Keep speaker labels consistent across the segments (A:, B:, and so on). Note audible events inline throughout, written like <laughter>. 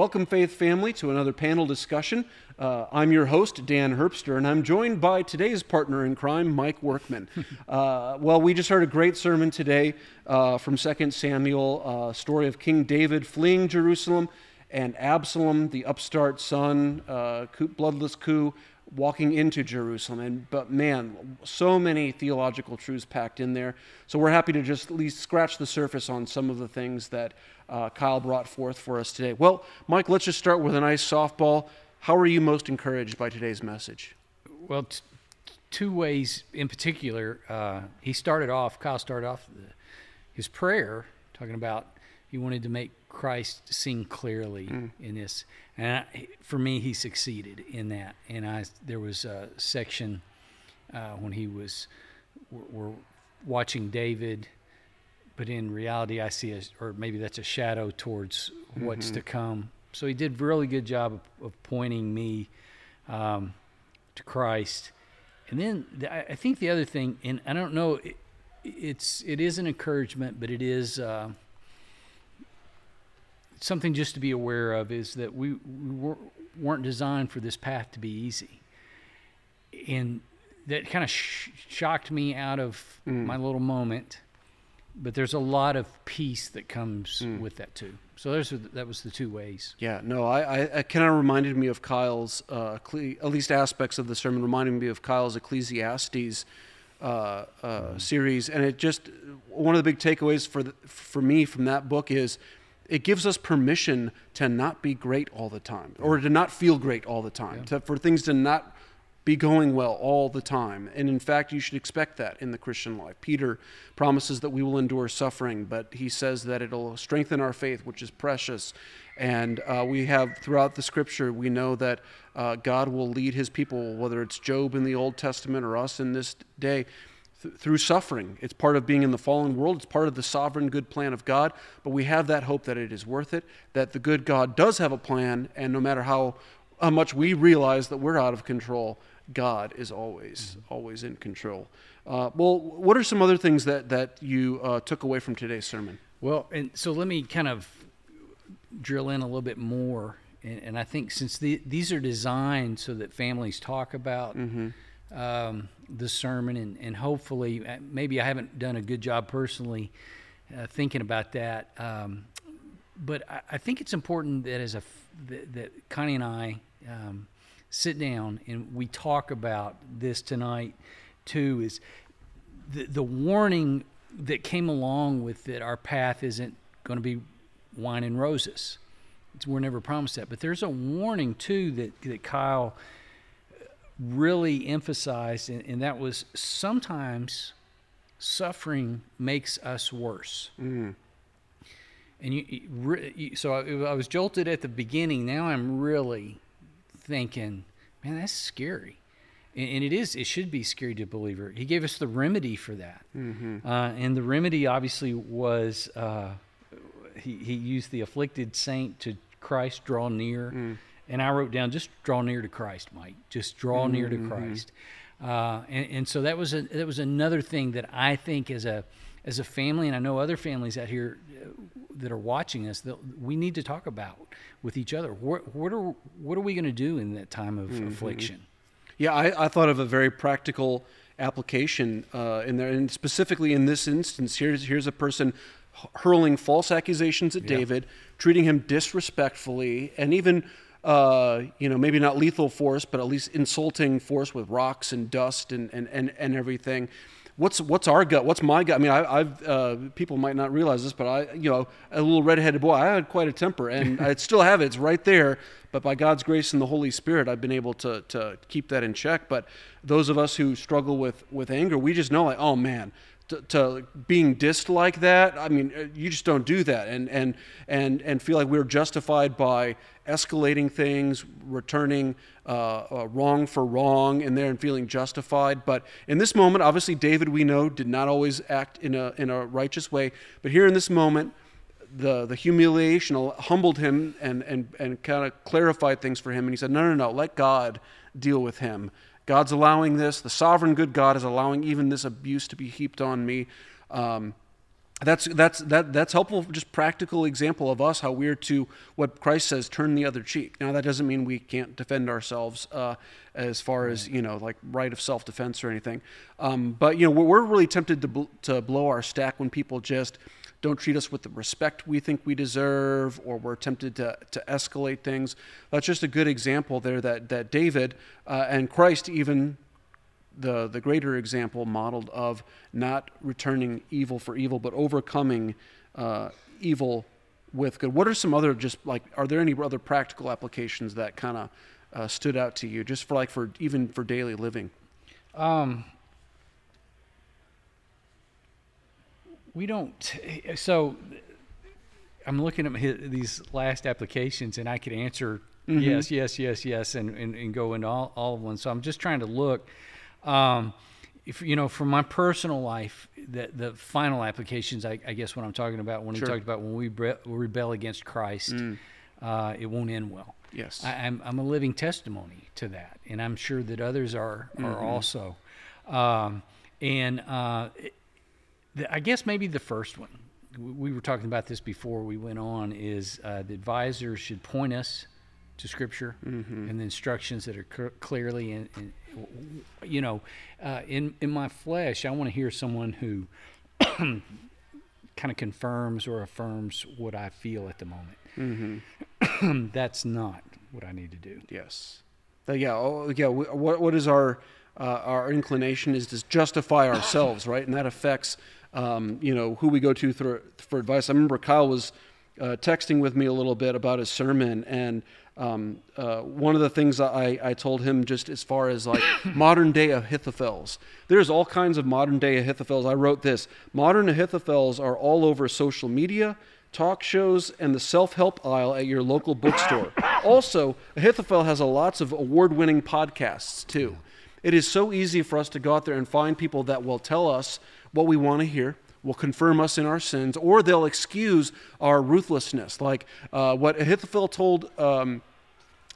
A: Welcome, Faith Family, to another panel discussion. Uh, I'm your host, Dan Herbster, and I'm joined by today's partner in crime, Mike Workman. <laughs> uh, well, we just heard a great sermon today uh, from 2 Samuel, uh, story of King David fleeing Jerusalem and Absalom, the upstart son, uh, bloodless coup, walking into Jerusalem. And but man, so many theological truths packed in there. So we're happy to just at least scratch the surface on some of the things that uh, Kyle brought forth for us today. Well, Mike, let's just start with a nice softball. How are you most encouraged by today's message?
B: Well, t- two ways in particular. Uh, he started off, Kyle started off his prayer talking about he wanted to make Christ seen clearly mm. in this. And I, for me, he succeeded in that. And I, there was a section uh, when he was, we're, we're watching David but in reality, I see a, or maybe that's a shadow towards what's mm-hmm. to come. So he did a really good job of, of pointing me um, to Christ. And then the, I think the other thing, and I don't know, it, it's it is an encouragement, but it is uh, something just to be aware of is that we, we weren't designed for this path to be easy, and that kind of sh- shocked me out of mm. my little moment but there's a lot of peace that comes mm. with that too. So there's that was the two ways.
A: Yeah, no, I, I, kind of reminded me of Kyle's, uh, at least aspects of the sermon reminded me of Kyle's Ecclesiastes uh, uh, mm. series, and it just one of the big takeaways for the, for me from that book is it gives us permission to not be great all the time, or to not feel great all the time, yeah. to, for things to not be going well all the time. And in fact, you should expect that in the Christian life. Peter promises that we will endure suffering, but he says that it'll strengthen our faith, which is precious. And uh, we have throughout the scripture, we know that uh, God will lead his people, whether it's Job in the Old Testament or us in this day, th- through suffering. It's part of being in the fallen world, it's part of the sovereign good plan of God. But we have that hope that it is worth it, that the good God does have a plan, and no matter how, how much we realize that we're out of control, God is always mm-hmm. always in control. Uh, well, what are some other things that that you uh, took away from today's sermon?
B: Well, and so let me kind of drill in a little bit more, and, and I think since the, these are designed so that families talk about mm-hmm. Um, the sermon, and, and hopefully, uh, maybe I haven't done a good job personally uh, thinking about that, um, but I, I, think it's important that as a that, that Connie and I. Um, sit down and we talk about this tonight too is the, the warning that came along with that our path isn't going to be wine and roses. It's, we're never promised that. But there's a warning too that, that Kyle really emphasized, and, and that was sometimes suffering makes us worse. Mm. And you, you, so I, I was jolted at the beginning. Now I'm really thinking, man, that's scary. And, and it is, it should be scary to a believer. He gave us the remedy for that. Mm-hmm. Uh, and the remedy obviously was uh, he, he used the afflicted saint to Christ draw near. Mm. And I wrote down, just draw near to Christ, Mike. Just draw mm-hmm. near to mm-hmm. Christ. Uh, and, and, so that was a, that was another thing that I think as a as a family, and I know other families out here uh, that are watching us, that we need to talk about with each other. What, what are what are we going to do in that time of mm-hmm. affliction?
A: Yeah, I, I, thought of a very practical application uh, in there, and specifically in this instance, here's here's a person hurling false accusations at yeah. David, treating him disrespectfully, and even. Uh, you know, maybe not lethal force, but at least insulting force with rocks and dust and, and, and, and everything what's what's our gut? What's my gut? I mean, I, have uh, people might not realize this, but I, you know, a little redheaded boy, I had quite a temper, and <laughs> I still have it. It's right there. But by God's grace and the Holy Spirit, I've been able to to keep that in check. But those of us who struggle with with anger, we just know, like, oh man, to, to, being dissed like that. I mean, uh, you just don't do that, and and and and feel like we're justified by escalating things, returning uh, uh, wrong for wrong in there, and feeling justified. But in this moment, obviously, David, we know, did not always act in a in a righteous way. But here in this moment, the the humiliation humbled him and and and kind of clarified things for him, and he said, no, no, no, let God deal with him. God's allowing this. The sovereign good God is allowing even this abuse to be heaped on me. Um, that's that's that that's helpful just practical example of us how we're to what christ says turn the other cheek now that doesn't mean we can't defend ourselves uh, as far as you know like right of self-defense or anything um, but you know we're, really tempted to, bl- to blow our stack when people just don't treat us with the respect we think we deserve or we're tempted to, to escalate things that's just a good example there that that david uh, and christ even the, the greater example modeled of not returning evil for evil, but overcoming uh, evil with good. What are some other just like? Are there any other practical applications that kind of uh, stood out to you, just for like for even for daily living?
B: Um, we don't. So I'm looking at my, these last applications, and I could answer mm-hmm. yes, yes, yes, yes, and, and, and go into all, all of them. So I'm just trying to look. Um, if you know, from my personal life, the the final applications, I, I guess what I'm talking about when sure. he talked about when we bre- rebel against Christ, mm. uh, it won't end well.
A: Yes,
B: I, am I'm, I'm a living testimony to that, and I'm sure that others are are mm-hmm. also. Um, and uh, the, I guess maybe the first one we were talking about this before we went on is uh, the advisor should point us to Scripture mm-hmm. and the instructions that are c- clearly in, in, you know, uh, in in my flesh, I want to hear someone who kind of confirms or affirms what I feel at the moment. Mm-hmm. <clears throat> That's not what I need to do.
A: Yes. Uh, yeah. Oh, yeah. What what is our uh, our inclination is to justify ourselves, right? And that affects um, you know who we go to for for advice. I remember Kyle was uh, texting with me a little bit about his sermon, and um, uh, one of the things I, I told him, just as far as like <coughs> modern day Ahithophels, there's all kinds of modern day Ahithophels. I wrote this modern Ahithophels are all over social media, talk shows, and the self help aisle at your local bookstore. <coughs> also, Ahithophel has a lots of award winning podcasts too. It is so easy for us to go out there and find people that will tell us what we want to hear will confirm us in our sins, or they'll excuse our ruthlessness, like uh, what Ahithophel told um,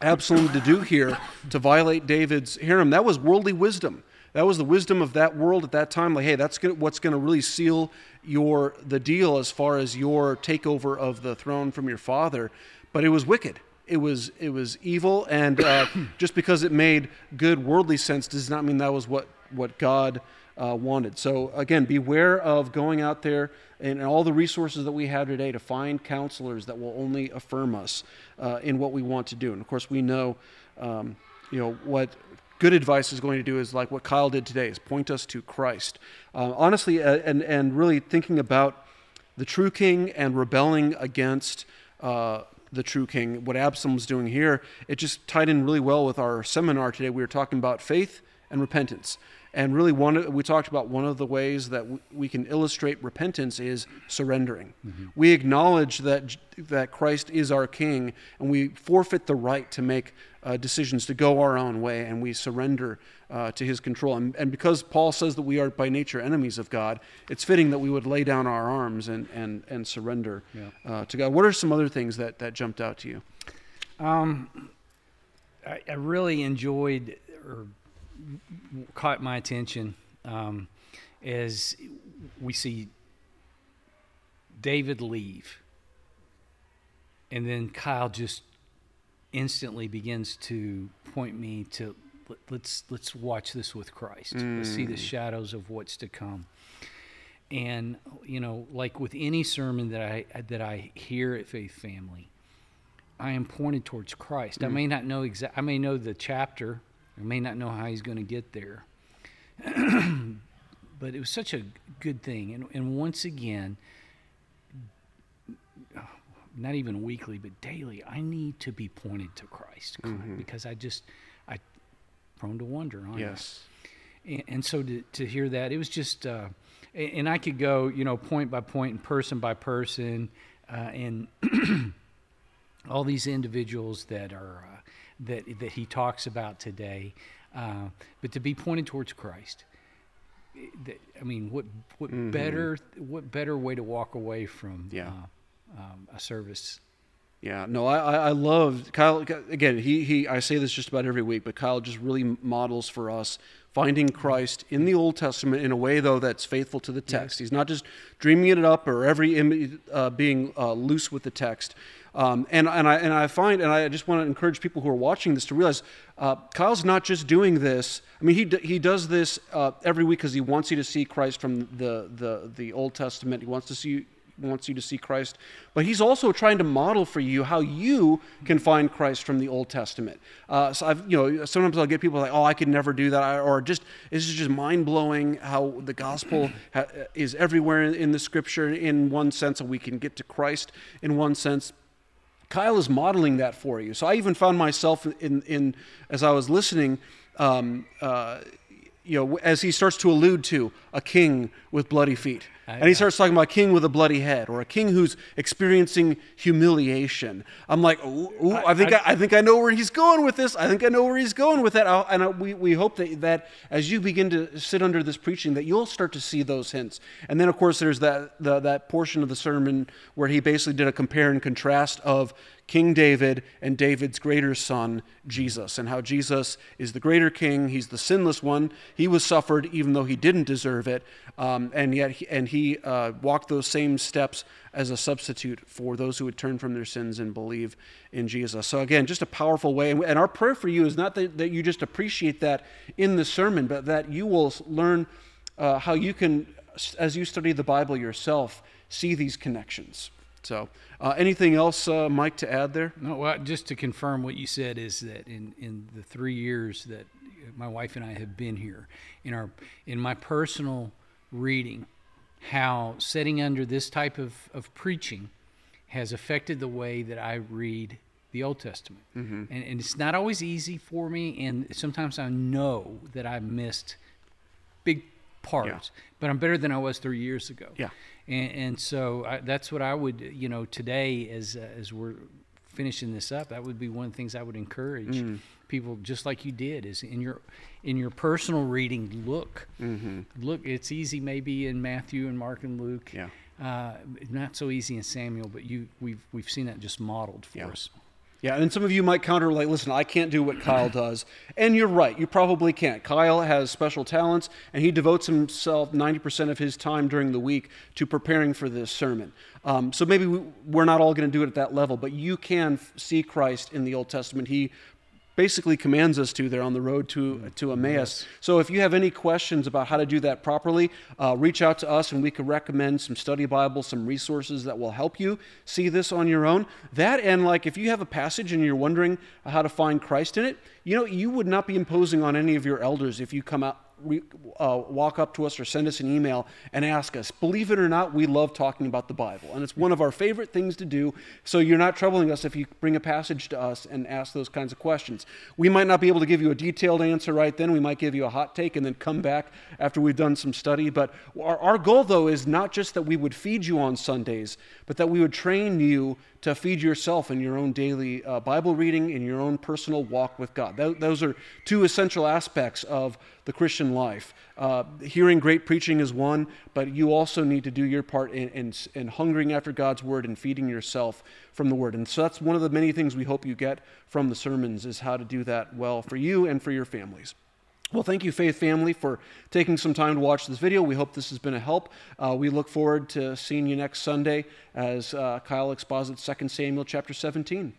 A: Absalom to do here to violate David's harem. That was worldly wisdom. That was the wisdom of that world at that time. Like, hey, that's gonna, what's going to really seal your the deal as far as your takeover of the throne from your father. But it was wicked. It was it was evil, and uh, <coughs> just because it made good worldly sense does not mean that was what what God uh, wanted. So again, beware of going out there and all the resources that we have today to find counselors that will only affirm us uh, in what we want to do. And of course, we know, um, you know, what good advice is going to do is like what Kyle did today: is point us to Christ. Uh, honestly, uh, and and really thinking about the true King and rebelling against. Uh, the true king, what Absalom's doing here, it just tied in really well with our seminar today. We were talking about faith and repentance. And really, one we talked about one of the ways that we can illustrate repentance is surrendering. Mm-hmm. We acknowledge that that Christ is our King, and we forfeit the right to make uh, decisions to go our own way, and we surrender uh, to His control. And, and, because Paul says that we are by nature enemies of God, it's fitting that we would lay down our arms and and and surrender yeah. uh, to God. What are some other things that that jumped out to you?
B: Um, I, I really enjoyed or caught my attention um, as we see David leave, and then Kyle just instantly begins to point me to let's let's watch this with Christ. Mm. Let's see the mm. shadows of what's to come. And you know, like with any sermon that I that I hear at Faith Family, I am pointed towards Christ. Mm. I may not know exact. I may know the chapter I may not know how he's going to get there. <clears throat> but it was such a good thing. And, and once again, not even weekly, but daily, I need to be pointed to Christ mm-hmm. because I just, I prone to wonder on
A: yes.
B: And, and, so to, to hear that, it was just, uh, and I could go, you know, point by point and person by person, uh, and <clears throat> all these individuals that are uh, that that he talks about today, uh, but to be pointed towards Christ. I mean, what what mm-hmm. better what better way to walk away from
A: yeah.
B: uh, um, a service?
A: Yeah, no, I I love Kyle again. He he I say this just about every week, but Kyle just really models for us finding Christ in the Old Testament in a way, though, that's faithful to the text. He's not just dreaming it up or every image uh, being uh, loose with the text. Um, and, and, I, and I find, and I just want to encourage people who are watching this to realize uh, Kyle's not just doing this. I mean, he, d- he does this uh, every week because he wants you to see Christ from the, the, the Old Testament. He wants to see wants you to see Christ, but he's also trying to model for you how you can find Christ from the Old Testament. Uh, so I've, you know, sometimes I'll get people like, "Oh, I could never do that," or just this is just mind blowing how the gospel ha- is everywhere in, in the Scripture in one sense, and we can get to Christ in one sense. Kyle is modeling that for you. So I even found myself in, in as I was listening. Um, uh, you know, as he starts to allude to a king with bloody feet. Ah, and he starts talking about a king with a bloody head or a king who's experiencing humiliation. I'm like, ooh, ooh, I, think I, I, think I know where he's going with this. I think I know where he's going with that. and I, we, we hope that, that as you begin to sit under this preaching, that you'll start to see those hints. And then, of course, there's that, the, that portion of the sermon where he basically did a compare and contrast of King David and David's greater son, Jesus, and how Jesus is the greater king. He's the sinless one. He was suffered even though he didn't deserve it, um, and yet he, and he uh, walked those same steps as a substitute for those who would turn from their sins and believe in Jesus. So again, just a powerful way. And our prayer for you is not that, that you just appreciate that in the sermon, but that you will learn uh, how you can, as you study the Bible yourself, see these connections. So, uh, anything else, uh, Mike, to add there?
B: No, well, just to confirm what you said is that in, in the three years that my wife and I have been here, in our in my personal reading, how sitting under this type of, of preaching has affected the way that I read the Old Testament. Mm-hmm. And, and it's not always easy for me, and sometimes I know that I missed big parts, yeah. but I'm better than I was three years ago.
A: Yeah.
B: And, and so I, that's what I would, you know, today as uh, as we're finishing this up, that would be one of the things I would encourage mm. people, just like you did, is in your in your personal reading, look, mm-hmm. look. It's easy maybe in Matthew and Mark and Luke.
A: Yeah.
B: Uh, not so easy in Samuel, but you we've we've seen that just modeled for
A: yeah.
B: us.
A: Yeah, and some of you might counter like, listen, I can't do what Kyle <clears throat> does. And you're right, you probably can't. Kyle has special talents, and he devotes himself 90% of his time during the week to preparing for this sermon. Um, so maybe we, we're not all going to do it at that level, but you can see Christ in the Old Testament. He basically commands us to there on the road to, to Emmaus. So if you have any questions about how to do that properly, uh, reach out to us and we can recommend some study Bibles, some resources that will help you see this on your own. That and like if you have a passage and you're wondering how to find Christ in it, you know, you would not be imposing on any of your elders if you come out re, uh, walk up to us or send us an email and ask us. Believe it or not, we love talking about the Bible, and it's one of our favorite things to do. So you're not troubling us if you bring a passage to us and ask those kinds of questions. We might not be able to give you a detailed answer right then. We might give you a hot take and then come back after we've done some study. But our, our goal, though, is not just that we would feed you on Sundays, but that we would train you to feed yourself in your own daily uh, Bible reading, in your own personal walk with God. Th- those are two essential aspects of the Life. Uh, hearing great preaching is one, but you also need to do your part in, in, in hungering after God's word and feeding yourself from the word. And so that's one of the many things we hope you get from the sermons is how to do that well for you and for your families. Well, thank you, Faith Family, for taking some time to watch this video. We hope this has been a help. Uh, we look forward to seeing you next Sunday as uh, Kyle exposits 2 Samuel chapter 17.